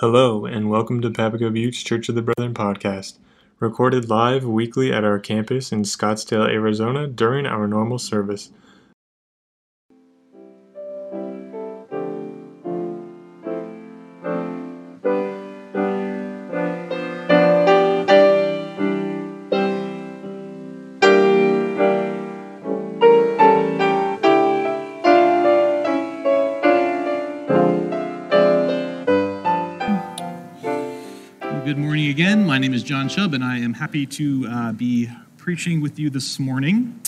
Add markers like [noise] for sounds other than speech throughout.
Hello, and welcome to Papago Buttes Church of the Brethren podcast, recorded live weekly at our campus in Scottsdale, Arizona during our normal service. Happy to uh, be preaching with you this morning.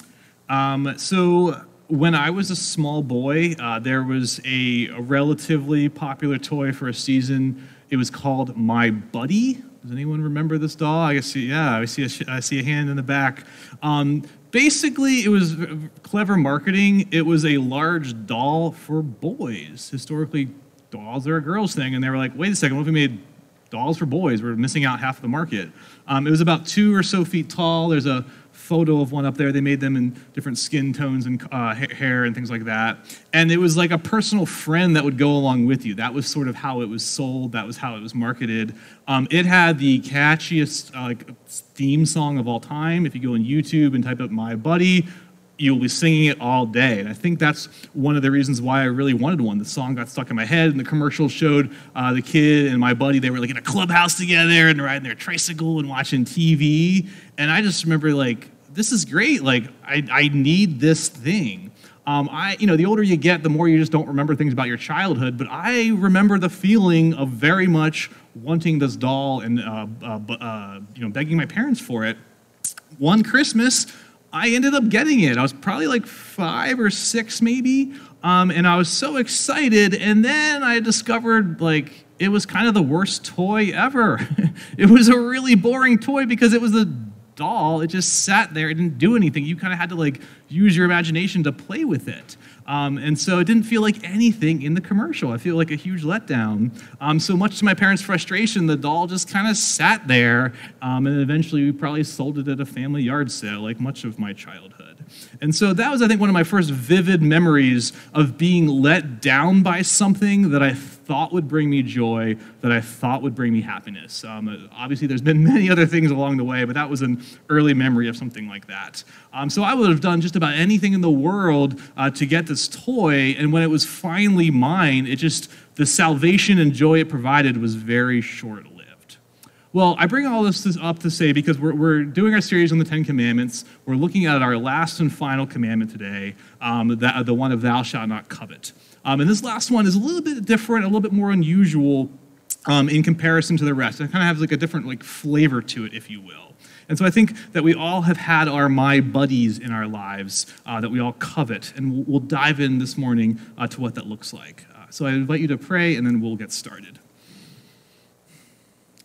Um, so, when I was a small boy, uh, there was a, a relatively popular toy for a season. It was called My Buddy. Does anyone remember this doll? I see, yeah, I see a, see a hand in the back. Um, basically, it was clever marketing. It was a large doll for boys. Historically, dolls are a girls' thing, and they were like, wait a second, what if we made dolls for boys. We're missing out half the market. Um, it was about two or so feet tall. There's a photo of one up there. They made them in different skin tones and uh, hair and things like that. And it was like a personal friend that would go along with you. That was sort of how it was sold. That was how it was marketed. Um, it had the catchiest uh, theme song of all time. If you go on YouTube and type up "My Buddy," you'll be singing it all day. And I think that's one of the reasons why I really wanted one. The song got stuck in my head, and the commercial showed uh, the kid and my buddy, they were like in a clubhouse together and riding their tricycle and watching TV. And I just remember, like, this is great. Like, I, I need this thing. Um, I, you know, the older you get, the more you just don't remember things about your childhood. But I remember the feeling of very much wanting this doll and, uh, uh, uh you know, begging my parents for it. One Christmas, I ended up getting it. I was probably like five or six, maybe. Um, and I was so excited. And then I discovered like it was kind of the worst toy ever. [laughs] it was a really boring toy because it was a doll. It just sat there. It didn't do anything. You kind of had to like use your imagination to play with it. Um, and so it didn't feel like anything in the commercial. I feel like a huge letdown. Um, so much to my parents' frustration, the doll just kind of sat there. Um, and eventually we probably sold it at a family yard sale, like much of my childhood. And so that was, I think, one of my first vivid memories of being let down by something that I thought would bring me joy, that I thought would bring me happiness. Um, obviously, there's been [laughs] many other things along the way, but that was an early memory of something like that. Um, so I would have done just about anything in the world uh, to get this toy, and when it was finally mine, it just, the salvation and joy it provided was very short. Well, I bring all this up to say because we're, we're doing our series on the Ten Commandments. We're looking at our last and final commandment today, um, the, the one of thou shalt not covet. Um, and this last one is a little bit different, a little bit more unusual um, in comparison to the rest. It kind of has like a different like flavor to it, if you will. And so I think that we all have had our my buddies in our lives uh, that we all covet, and we'll, we'll dive in this morning uh, to what that looks like. Uh, so I invite you to pray, and then we'll get started.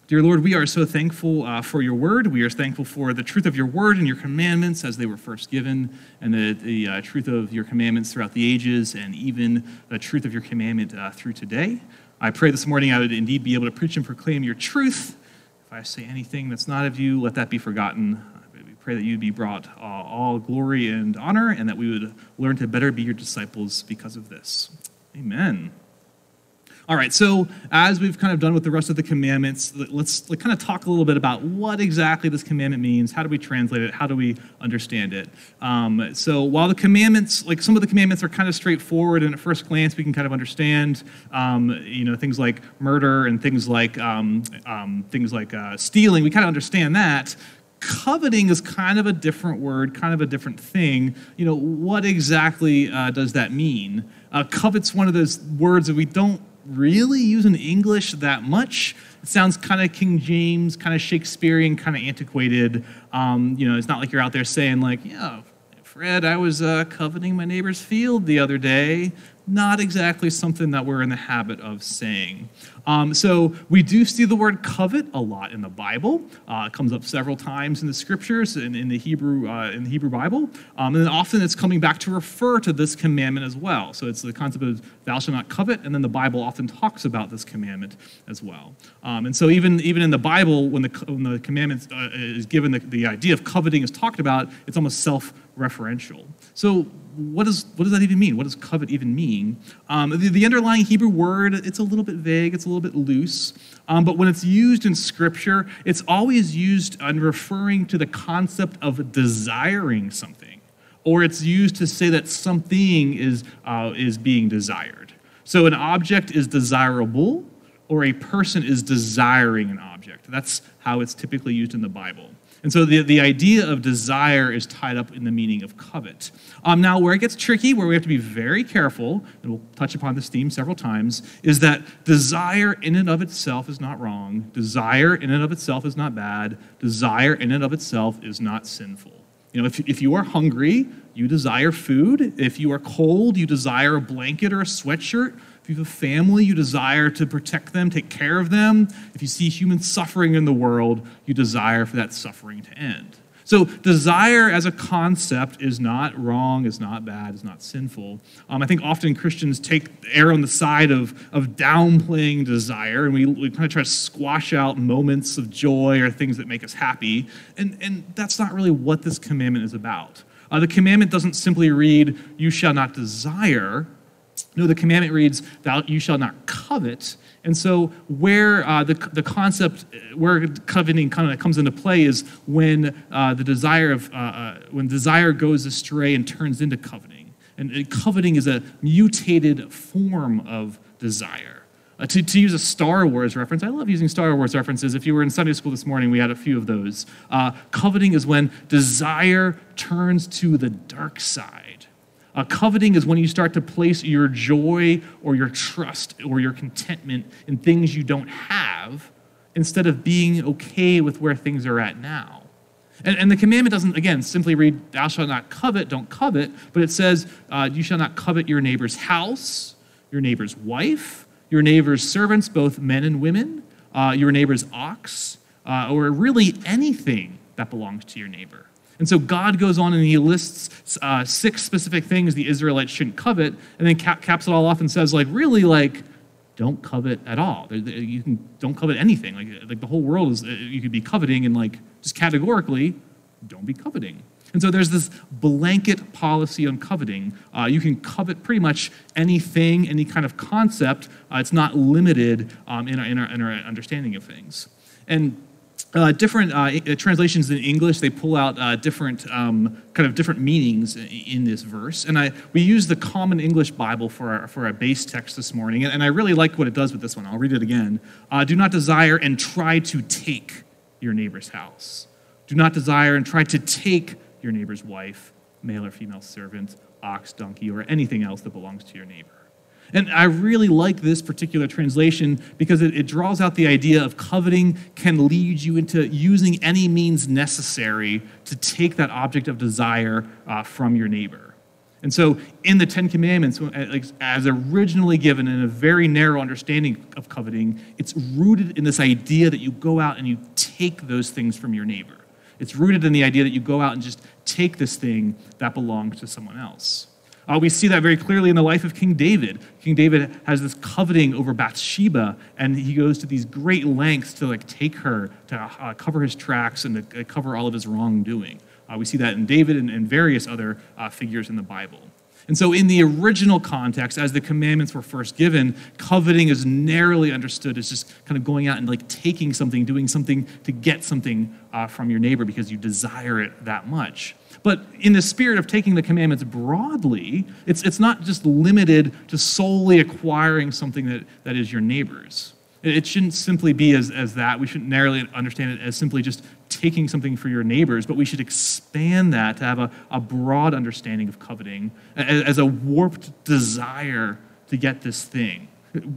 Dear Lord, we are so thankful uh, for your word. We are thankful for the truth of your word and your commandments as they were first given, and the, the uh, truth of your commandments throughout the ages, and even the truth of your commandment uh, through today. I pray this morning I would indeed be able to preach and proclaim your truth. If I say anything that's not of you, let that be forgotten. We pray that you'd be brought all glory and honor, and that we would learn to better be your disciples because of this. Amen. All right, so as we've kind of done with the rest of the commandments, let's kind of talk a little bit about what exactly this commandment means. How do we translate it? How do we understand it? Um, so while the commandments, like some of the commandments are kind of straightforward, and at first glance we can kind of understand, um, you know, things like murder and things like um, um things like uh, stealing. We kind of understand that coveting is kind of a different word, kind of a different thing. You know, what exactly uh, does that mean? Uh, covet's one of those words that we don't really using English that much. It sounds kind of King James, kind of Shakespearean, kind of antiquated. Um, you know, it's not like you're out there saying like, yeah, Fred, I was uh, coveting my neighbor's field the other day not exactly something that we're in the habit of saying. Um, so we do see the word covet a lot in the Bible. Uh, it comes up several times in the scriptures and in the Hebrew uh, in the Hebrew Bible, um, and then often it's coming back to refer to this commandment as well. So it's the concept of "thou shalt not covet," and then the Bible often talks about this commandment as well. Um, and so even even in the Bible, when the when the commandment uh, is given, the, the idea of coveting is talked about. It's almost self-referential. So what, does what does that even mean? What does covet even mean? Um, the, the, underlying Hebrew word, it's a little bit vague, it's a little little bit loose. Um, but when it's used in Scripture, it's always used in referring to the concept of desiring something, or it's used to say that something is, uh, is being desired. So an object is desirable, or a person is desiring an object. That's how it's typically used in the Bible. And so the, the idea of desire is tied up in the meaning of covet. Um, now, where it gets tricky, where we have to be very careful, and we'll touch upon this theme several times, is that desire in and of itself is not wrong. Desire in and of itself is not bad. Desire in and of itself is not sinful. You know, if, if you are hungry, you desire food. If you are cold, you desire a blanket or a sweatshirt. If you have a family, you desire to protect them, take care of them. If you see human suffering in the world, you desire for that suffering to end. So, desire as a concept is not wrong, is not bad, is not sinful. Um, I think often Christians take err on the side of, of downplaying desire, and we, we kind of try to squash out moments of joy or things that make us happy. And, and that's not really what this commandment is about. Uh, the commandment doesn't simply read, You shall not desire. No, the commandment reads, Thou you shall not covet. And so, where uh, the, the concept, where coveting kind of comes into play is when uh, the desire of, uh, uh, when desire goes astray and turns into coveting. And, and coveting is a mutated form of desire. Uh, to, to use a Star Wars reference, I love using Star Wars references. If you were in Sunday school this morning, we had a few of those. Uh, coveting is when desire turns to the dark side uh, coveting is when you start to place your joy or your trust or your contentment in things you don't have instead of being okay with where things are at now. And, and the commandment doesn't, again, simply read, Thou shalt not covet, don't covet, but it says, uh, You shall not covet your neighbor's house, your neighbor's wife, your neighbor's servants, both men and women, uh, your neighbor's ox, uh, or really anything that belongs to your neighbor. And so God goes on and he lists uh, six specific things the Israelites shouldn't covet, and then cap- caps it all off and says, like, really, like, don't covet at all. You can don't covet anything. Like, like the whole world is uh, you could be coveting, and like just categorically, don't be coveting. And so there's this blanket policy on coveting. Uh, you can covet pretty much anything, any kind of concept. Uh, it's not limited um, in, our, in, our, in our understanding of things. And uh, different uh, uh, translations in English, they pull out uh, different um, kind of different meanings in this verse. And I, we use the Common English Bible for our, for our base text this morning. And, I really like what it does with this one. I'll read it again. Uh, Do not desire and try to take your neighbor's house. Do not desire and try to take your neighbor's wife, male or female servant, ox, donkey, or anything else that belongs to your neighbor. And I really like this particular translation because it, it, draws out the idea of coveting can lead you into using any means necessary to take that object of desire uh, from your neighbor. And so, in the Ten Commandments, uh, as originally given in a very narrow understanding of coveting, it's rooted in this idea that you go out and you take those things from your neighbor. It's rooted in the idea that you go out and just take this thing that belongs to someone else. Uh, we see that very clearly in the life of King David. King David has this coveting over Bathsheba, and he goes to these great lengths to like take her to uh, cover his tracks and to uh, cover all of his wrongdoing. Uh, we see that in David and, and various other uh, figures in the Bible. And so, in the original context, as the commandments were first given, coveting is narrowly understood as just kind of going out and like taking something, doing something to get something uh, from your neighbor because you desire it that much. But in the spirit of taking the commandments broadly, it's, it's not just limited to solely acquiring something that, that is your neighbor's. It shouldn't simply be as, as that. We shouldn't narrowly understand it as simply just taking something for your neighbors, but we should expand that to have a, a broad understanding of coveting as, as a warped desire to get this thing,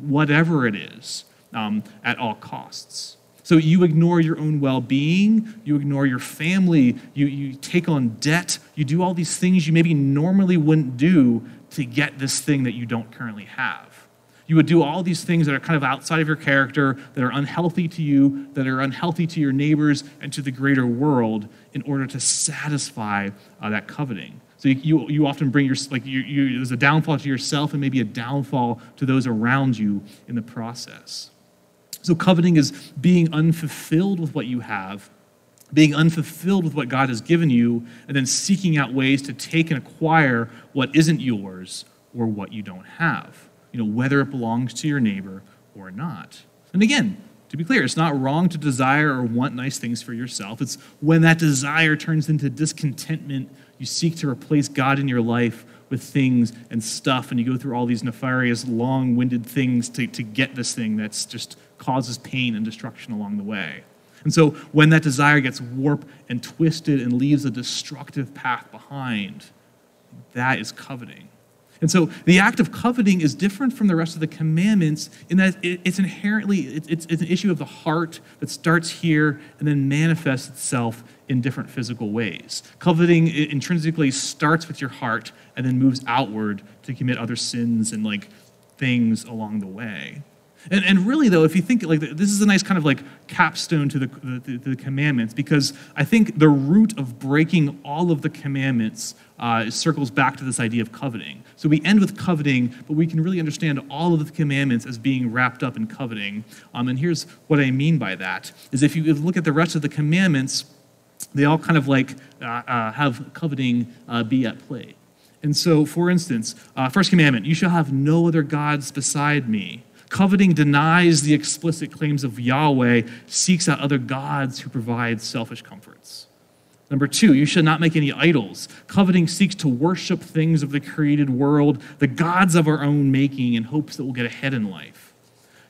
whatever it is, um, at all costs. So you ignore your own well being, you ignore your family, you, you take on debt, you do all these things you maybe normally wouldn't do to get this thing that you don't currently have. You would do all these things that are kind of outside of your character, that are unhealthy to you, that are unhealthy to your neighbors and to the greater world in order to satisfy uh, that coveting. So you, you, you, often bring your, like, you, you, there's a downfall to yourself and maybe a downfall to those around you in the process. So, coveting is being unfulfilled with what you have, being unfulfilled with what God has given you, and then seeking out ways to take and acquire what isn't yours or what you don't have, you know, whether it belongs to your neighbor or not. And again, to be clear, it's not wrong to desire or want nice things for yourself. It's when that desire turns into discontentment, you seek to replace God in your life with things and stuff, and you go through all these nefarious, long winded things to, to get this thing that's just causes pain and destruction along the way. And so when that desire gets warped and twisted and leaves a destructive path behind, that is coveting. And so the act of coveting is different from the rest of the commandments in that it's inherently it's, an issue of the heart that starts here and then manifests itself in different physical ways. Coveting intrinsically starts with your heart and then moves outward to commit other sins and like things along the way. And, and really, though, if you think like this is a nice kind of like capstone to the, the, the commandments, because I think the root of breaking all of the commandments uh, circles back to this idea of coveting. So we end with coveting, but we can really understand all of the commandments as being wrapped up in coveting. Um, and here's what I mean by that: is if you look at the rest of the commandments, they all kind of like uh, uh, have coveting uh, be at play. And so, for instance, uh, first commandment: you shall have no other gods beside me. Coveting denies the explicit claims of Yahweh, seeks out other gods who provide selfish comforts. Number two, you should not make any idols. Coveting seeks to worship things of the created world, the gods of our own making, in hopes that we'll get ahead in life.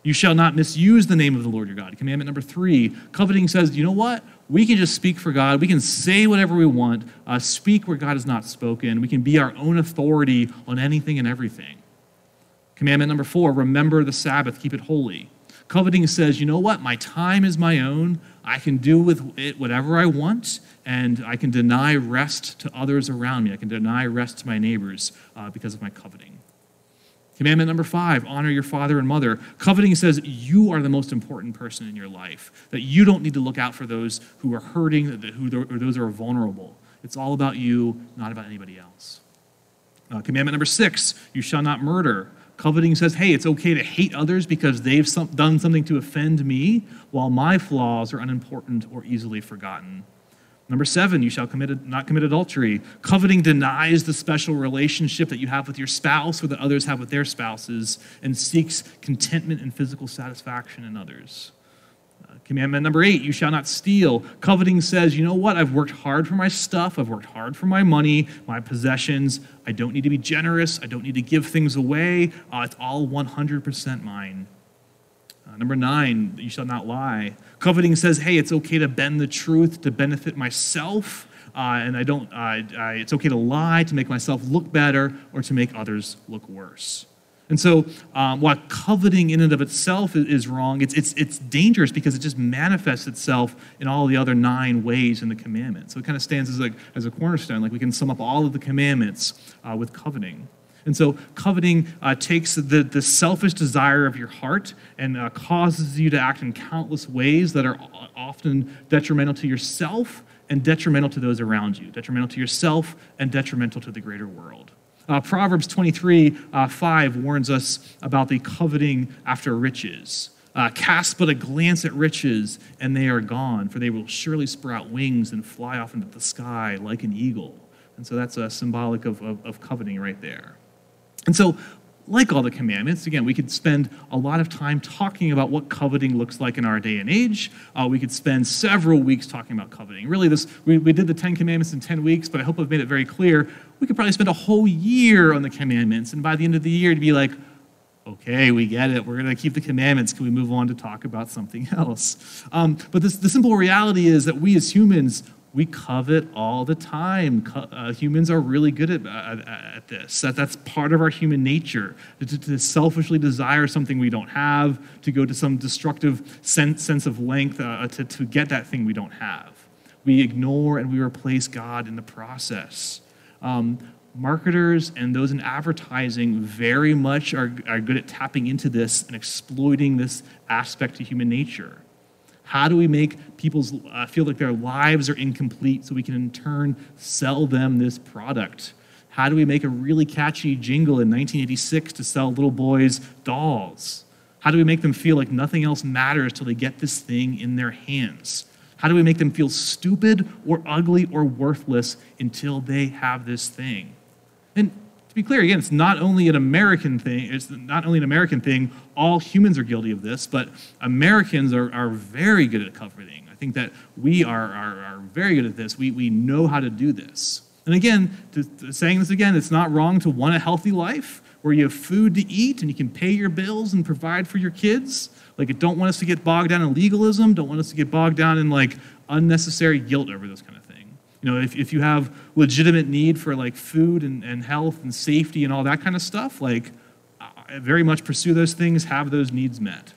You shall not misuse the name of the Lord your God. Commandment number three, coveting says, you know what? We can just speak for God. We can say whatever we want, uh, speak where God has not spoken. We can be our own authority on anything and everything. Commandment number four remember the Sabbath, keep it holy. Coveting says, you know what? My time is my own. I can do with it whatever I want, and I can deny rest to others around me. I can deny rest to my neighbors uh, because of my coveting. Commandment number five honor your father and mother. Coveting says you are the most important person in your life, that you don't need to look out for those who are hurting, who, or those who are vulnerable. It's all about you, not about anybody else. Uh, commandment number six you shall not murder. Coveting says, hey, it's okay to hate others because they've some, done something to offend me, while my flaws are unimportant or easily forgotten. Number seven, you shall commit, not commit adultery. Coveting denies the special relationship that you have with your spouse or that others have with their spouses and seeks contentment and physical satisfaction in others. Commandment number eight, you shall not steal. Coveting says, you know what? I've worked hard for my stuff. I've worked hard for my money, my possessions. I don't need to be generous. I don't need to give things away. Uh, it's all 100% mine. Uh, number nine, you shall not lie. Coveting says, hey, it's okay to bend the truth to benefit myself. Uh, and I don't, uh, it's okay to lie to make myself look better or to make others look worse. And so, um, while coveting in and of itself is wrong, it's, it's, it's dangerous because it just manifests itself in all the other nine ways in the commandments. So it kind of stands as a, as a cornerstone. Like we can sum up all of the commandments uh, with coveting. And so, coveting uh, takes the, the selfish desire of your heart and uh, causes you to act in countless ways that are often detrimental to yourself and detrimental to those around you, detrimental to yourself and detrimental to the greater world. Uh, Proverbs 23 uh, 5 warns us about the coveting after riches. Uh, cast but a glance at riches, and they are gone, for they will surely sprout wings and fly off into the sky like an eagle. And so that's a symbolic of, of, of coveting right there. And so, like all the commandments, again, we could spend a lot of time talking about what coveting looks like in our day and age. Uh, we could spend several weeks talking about coveting. Really, this we, we did the Ten Commandments in 10 weeks, but I hope I've made it very clear. We could probably spend a whole year on the commandments, and by the end of the year, to be like, okay, we get it. We're going to keep the commandments. Can we move on to talk about something [laughs] else? Um, but this, the simple reality is that we as humans, we covet all the time. Uh, humans are really good at, at, at this. That, that's part of our human nature to, to, selfishly desire something we don't have, to go to some destructive sense, sense of length uh, to, to get that thing we don't have. We ignore and we replace God in the process. Um, marketers and those in advertising very much are, are good at tapping into this and exploiting this aspect to human nature. How do we make people uh, feel like their lives are incomplete so we can in turn sell them this product? How do we make a really catchy jingle in 1986 to sell little boys dolls? How do we make them feel like nothing else matters till they get this thing in their hands? How do we make them feel stupid or ugly or worthless until they have this thing? And to be clear, again, it's not only an American thing, it's not only an American thing, all humans are guilty of this, but Americans are, are very good at coveting. I think that we are, are, are very good at this. We, we know how to do this. And again, to, to saying this again, it's not wrong to want a healthy life where you have food to eat and you can pay your bills and provide for your kids. Like, don't want us to get bogged down in legalism, don't want us to get bogged down in like unnecessary guilt over this kind of. You know, if, if you have legitimate need for like food and, and health and safety and all that kind of stuff, like very much pursue those things, have those needs met.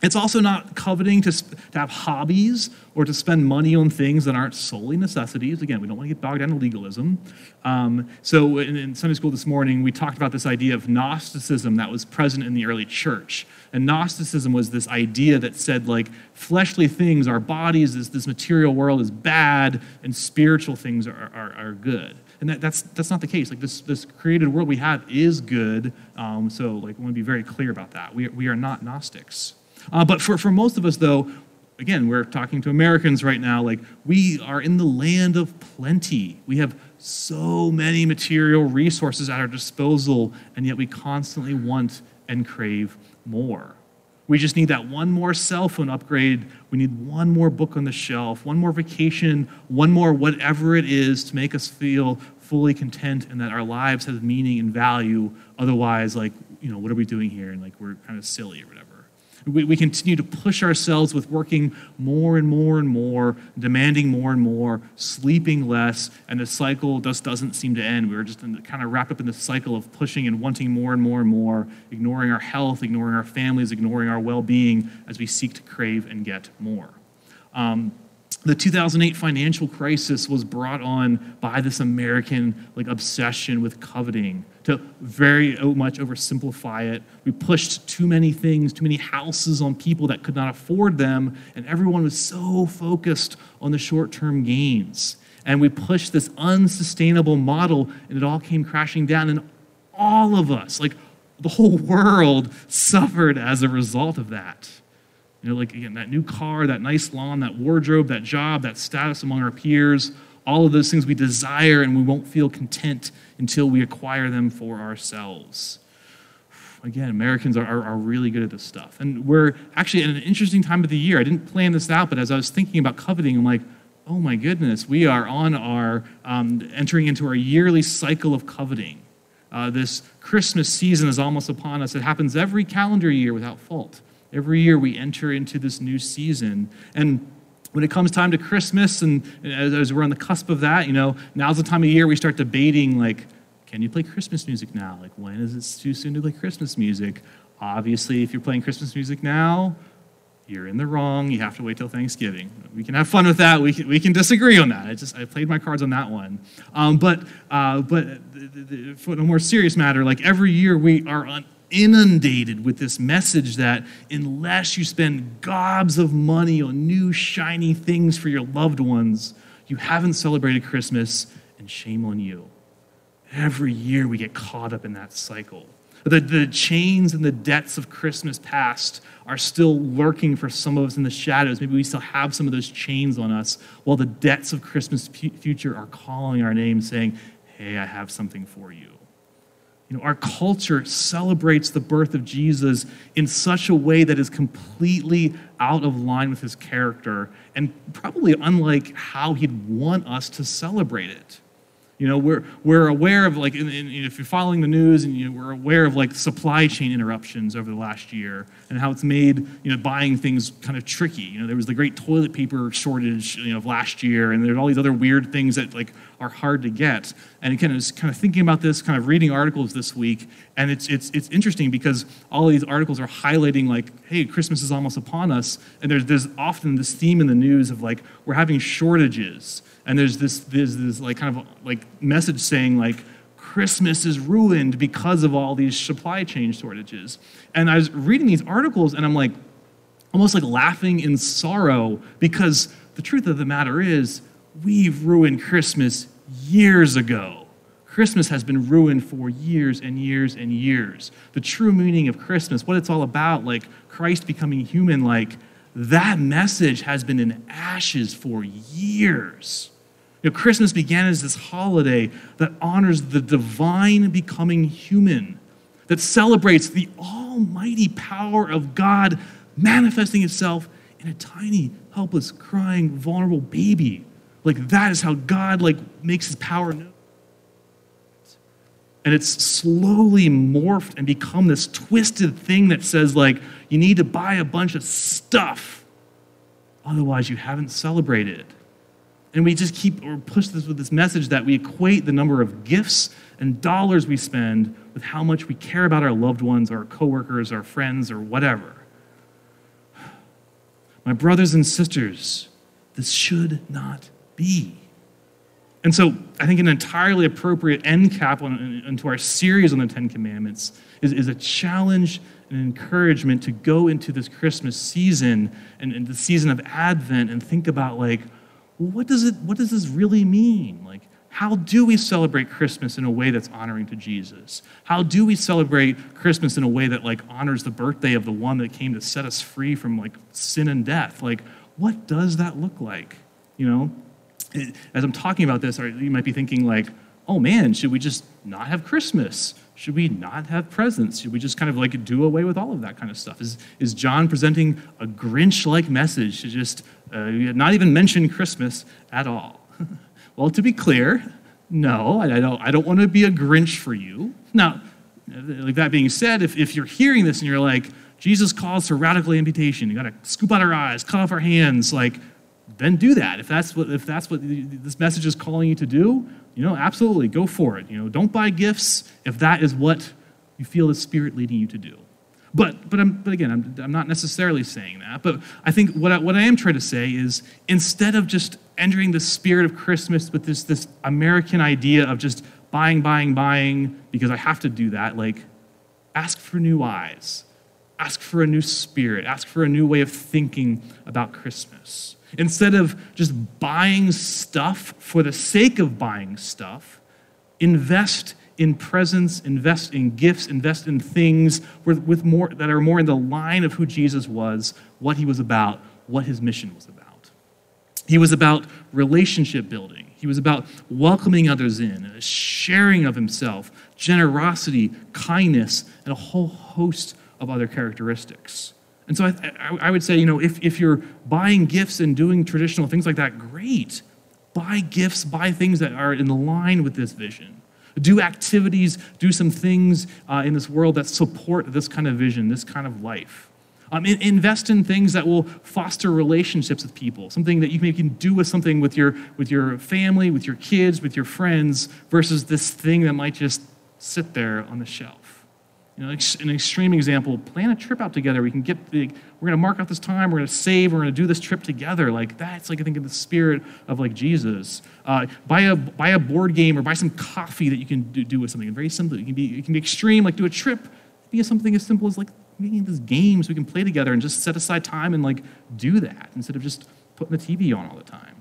It's also not coveting to, to have hobbies or to spend money on things that aren't solely necessities. Again, we don't want to get bogged down in legalism. Um, so, in, in, Sunday school this morning, we talked about this idea of Gnosticism that was present in the early church. And Gnosticism was this idea that said, like, fleshly things, our bodies, this, this material world is bad, and spiritual things are, are, are good. And that, that's, that's not the case. Like, this, this created world we have is good. Um, so, like, I want to be very clear about that. We, we are not Gnostics. Uh, but for, for most of us, though, again, we're talking to Americans right now, like we are in the land of plenty. We have so many material resources at our disposal, and yet we constantly want and crave more. We just need that one more cell phone upgrade. We need one more book on the shelf, one more vacation, one more whatever it is to make us feel fully content and that our lives have meaning and value. Otherwise, like, you know, what are we doing here? And like, we're kind of silly or whatever. We, we continue to push ourselves with working more and more and more, demanding more and more, sleeping less, and the cycle just doesn't seem to end. We're just the, kind of wrapped up in the cycle of pushing and wanting more and more and more, ignoring our health, ignoring our families, ignoring our well being as we seek to crave and get more. Um, the 2008 financial crisis was brought on by this American like obsession with coveting to very uh, much oversimplify it. We pushed too many things, too many houses on people that could not afford them, and everyone was so focused on the short-term gains. And we pushed this unsustainable model, and it all came crashing down, and all of us, like the whole world, [laughs] suffered as a result of that. You know, like again, that new car, that nice lawn, that wardrobe, that job, that status among our peers, all of those things we desire and we won't feel content until we acquire them for ourselves. Again, Americans are, are, are, really good at this stuff. And we're actually at an interesting time of the year. I didn't plan this out, but as I was thinking about coveting, I'm like, oh my goodness, we are on our, um, entering into our yearly cycle of coveting. Uh, this Christmas season is almost upon us. It happens every calendar year without fault. Every year we enter into this new season. And when it comes time to Christmas, and as, we're on the cusp of that, you know, now's the time of year we start debating, like, can you play Christmas music now? Like, when is it too soon to play Christmas music? Obviously, if you're playing Christmas music now, you're in the wrong. You have to wait till Thanksgiving. We can have fun with that. We can, we can disagree on that. I just I played my cards on that one. Um, but uh, but the, the, for a more serious matter, like every year we are on inundated with this message that unless you spend gobs of money on new shiny things for your loved ones, you haven't celebrated Christmas, and shame on you. Every year we get caught up in that cycle. The, the chains and the debts of Christmas past are still lurking for some of us in the shadows. Maybe we still have some of those chains on us, while the debts of Christmas future are calling our name, saying, Hey, I have something for you. You know, our culture celebrates the birth of Jesus in such a way that is completely out of line with his character and probably unlike how he'd want us to celebrate it. You know, we're, we're aware of, like, in, in, if you're following the news, and you know, we're aware of, like, supply chain interruptions over the last year and how it's made, you know, buying things kind of tricky. You know, there was the great toilet paper shortage, you know, of last year, and there's all these other weird things that, like, are hard to get. And again, I was kind of thinking about this, kind of reading articles this week, and it's, it's, it's interesting because all these articles are highlighting, like, hey, Christmas is almost upon us. And there's, there's often this theme in the news of, like, we're having shortages and there's this, there's this like kind of like message saying like Christmas is ruined because of all these supply chain shortages. And I was reading these articles and I'm like almost like laughing in sorrow because the truth of the matter is we've ruined Christmas years ago. Christmas has been ruined for years and years and years. The true meaning of Christmas, what it's all about, like Christ becoming human, like that message has been in ashes for years. You know, Christmas began as this holiday that honors the divine becoming human, that celebrates the almighty power of God manifesting itself in a tiny, helpless, crying, vulnerable baby. Like that is how God like makes his power known. And it's slowly morphed and become this twisted thing that says like you need to buy a bunch of stuff otherwise you haven't celebrated. And we just keep or push this with this message that we equate the number of gifts and dollars we spend with how much we care about our loved ones, our coworkers, our friends, or whatever. My brothers and sisters, this should not be. And so I think an entirely appropriate end cap on, into our series on the Ten Commandments is, is a challenge and encouragement to go into this Christmas season and, and the season of Advent and think about like, well, what does it what does this really mean? Like, how do we celebrate Christmas in a way that's honoring to Jesus? How do we celebrate Christmas in a way that like honors the birthday of the one that came to set us free from like sin and death? Like, what does that look like? You know, as I'm talking about this, you might be thinking like, oh man, should we just not have Christmas? Should we not have presents? Should we just kind of like do away with all of that kind of stuff? Is, is John presenting a Grinch like message to just uh, not even mention Christmas at all? [laughs] Well, to be clear, no, I don't, I don't want to be a Grinch for you. Now, like that being said, if, if you're hearing this and you're like, Jesus calls for radical amputation, you got to scoop out our eyes, cut off our hands, like, then do that. If that's what, if that's what this message is calling you to do, you know, absolutely, go for it. You know, don't buy gifts if that is what you feel the Spirit leading you to do. But, but, I'm, but again, I'm, I'm not necessarily saying that. But I think what I, what I am trying to say is instead of just entering the spirit of Christmas with this, this American idea of just buying, buying, buying, because I have to do that, like, ask for new eyes. Ask for a new spirit. Ask for a new way of thinking about Christmas. Instead of just buying stuff for the sake of buying stuff, invest in presence, invest in gifts, invest in things with more, that are more in the line of who Jesus was, what he was about, what his mission was about. He was about relationship building. He was about welcoming others in, a sharing of himself, generosity, kindness, and a whole host of other characteristics. And so I, I, would say, you know, if, if you're buying gifts and doing traditional things like that, great. Buy gifts, buy things that are in line with this vision do activities, do some things uh, in this world that support this kind of vision, this kind of life. Um, invest in things that will foster relationships with people, something that you maybe can do with something with your, with your family, with your kids, with your friends, versus this thing that might just sit there on the shelf. You know, an extreme example, plan a trip out together. We can get the, we're going to mark out this time, we're going to save, we're going to do this trip together. Like that's like I think in the spirit of like Jesus. Uh, buy a buy a board game or buy some coffee that you can do, do with something. very simple. It can be it can be extreme, like do a trip. Be something as simple as like making this game so we can play together and just set aside time and like do that instead of just putting the TV on all the time.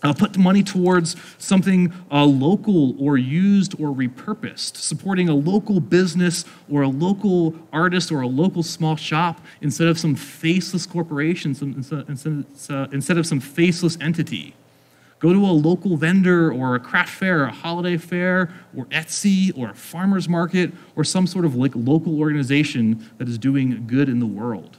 Uh, put money towards something uh, local or used or repurposed, supporting a local business or a local artist or a local small shop instead of some faceless corporation, some, instead, uh, instead of some faceless entity. Go to a local vendor or a craft fair, a holiday fair, or Etsy, or a farmer's market, or some sort of like local organization that is doing good in the world.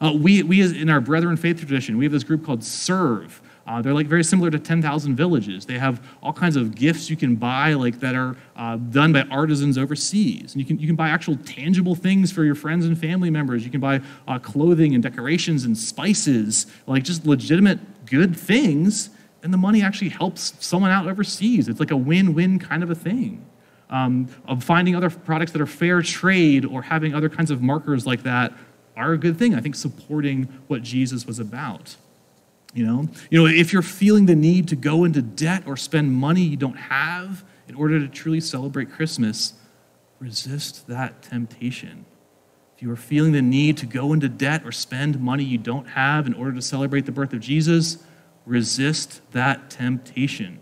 Uh, we, we, in our Brethren Faith tradition, we have this group called SERRV uh, they're like very similar to 10,000 villages. They have all kinds of gifts you can buy, like that are uh, done by artisans overseas. And you can you can buy actual tangible things for your friends and family members. You can buy uh, clothing and decorations and spices, like just legitimate good things. And the money actually helps someone out overseas. It's like a win-win kind of a thing. Um, of finding other products that are fair trade or having other kinds of markers like that are a good thing. I think supporting what Jesus was about. You know, you know, if you're feeling the need to go into debt or spend money you don't have in order to truly celebrate Christmas, resist that temptation. If you are feeling the need to go into debt or spend money you don't have in order to celebrate the birth of Jesus, resist that temptation.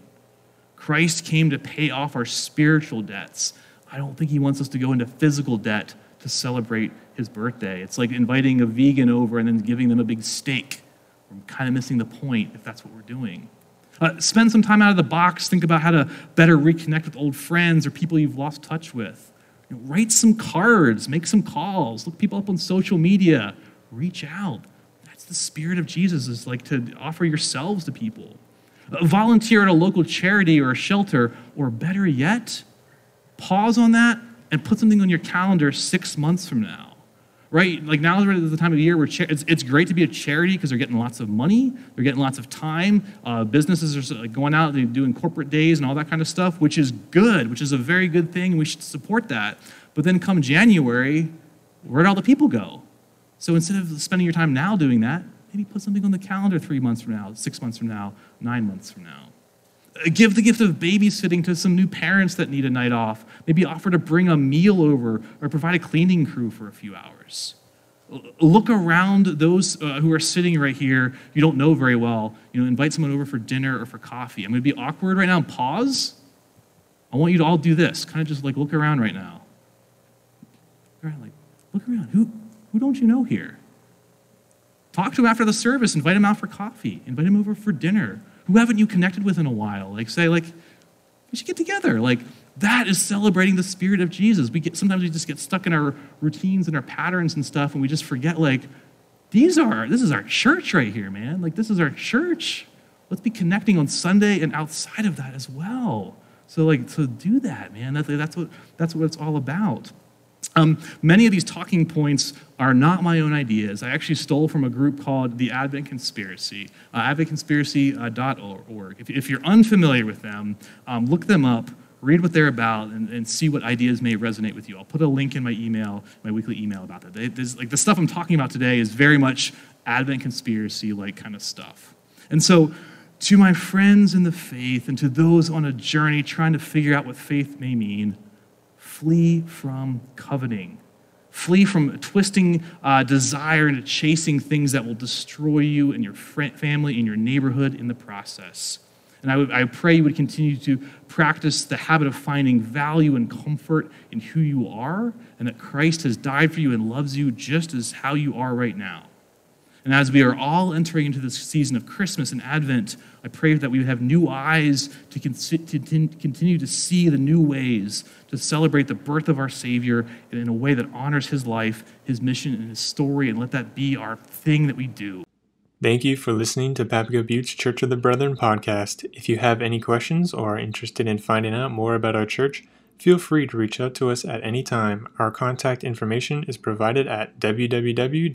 Christ came to pay off our spiritual debts. I don't think he wants us to go into physical debt to celebrate his birthday. It's like inviting a vegan over and then giving them a big steak we're kind of missing the point if that's what we're doing. Uh, spend some time out of the box. Think about how to better reconnect with old friends or people you've lost touch with. You know, write some cards, make some calls, look people up on social media, reach out. That's the spirit of Jesus, is like to offer yourselves to people. Uh, volunteer at a local charity or a shelter, or better yet, pause on that and put something on your calendar six months from now right? Like now is the time of year where cha- it's, it's great to be a charity because they're getting lots of money, they're getting lots of time. Uh, businesses are going out, they're doing corporate days and all that kind of stuff, which is good, which is a very good thing. We should support that. But then come January, where'd all the people go? So instead of spending your time now doing that, maybe put something on the calendar three months from now, six months from now, nine months from now. Give the gift of babysitting to some new parents that need a night off. Maybe offer to bring a meal over or provide a cleaning crew for a few hours. Look around those uh, who are sitting right here you don't know very well. You know, invite someone over for dinner or for coffee. I'm going to be awkward right now pause. I want you to all do this. Kind of just like look around right now. Look around, like, look around. Who, who don't you know here? Talk to him after the service. Invite him out for coffee. Invite him over for dinner who haven't you connected with in a while? Like, say, like, we should get together. Like, that is celebrating the spirit of Jesus. We get, sometimes we just get stuck in our routines and our patterns and stuff, and we just forget, like, these are, this is our church right here, man. Like, this is our church. Let's be connecting on Sunday and outside of that as well. So, like, to do that, man, that, that's, what, that's what it's all about. Um, many of these talking points are not my own ideas. I actually stole from a group called the Advent Conspiracy, uh, adventconspiracy.org. If, if, you're unfamiliar with them, um, look them up, read what they're about, and, and, see what ideas may resonate with you. I'll put a link in my email, my weekly email about that. They, like the stuff I'm talking about today is very much Advent Conspiracy like kind of stuff. And so, to my friends in the faith and to those on a journey trying to figure out what faith may mean, Flee from coveting. Flee from twisting uh, desire into chasing things that will destroy you and your friend, family and your neighborhood in the process. And I, would, I pray you would continue to practice the habit of finding value and comfort in who you are, and that Christ has died for you and loves you just as how you are right now. And as we are all entering into this season of Christmas and Advent, I pray that we would have new eyes to, continue to see the new ways to celebrate the birth of our Savior in a way that honors his life, his mission, and his story, and let that be our thing that we do. Thank you for listening to Papago Buttes Church of the Brethren podcast. If you have any questions or are interested in finding out more about our church, Feel free to reach out to us at any time. Our contact information is provided at www.pbcob.org.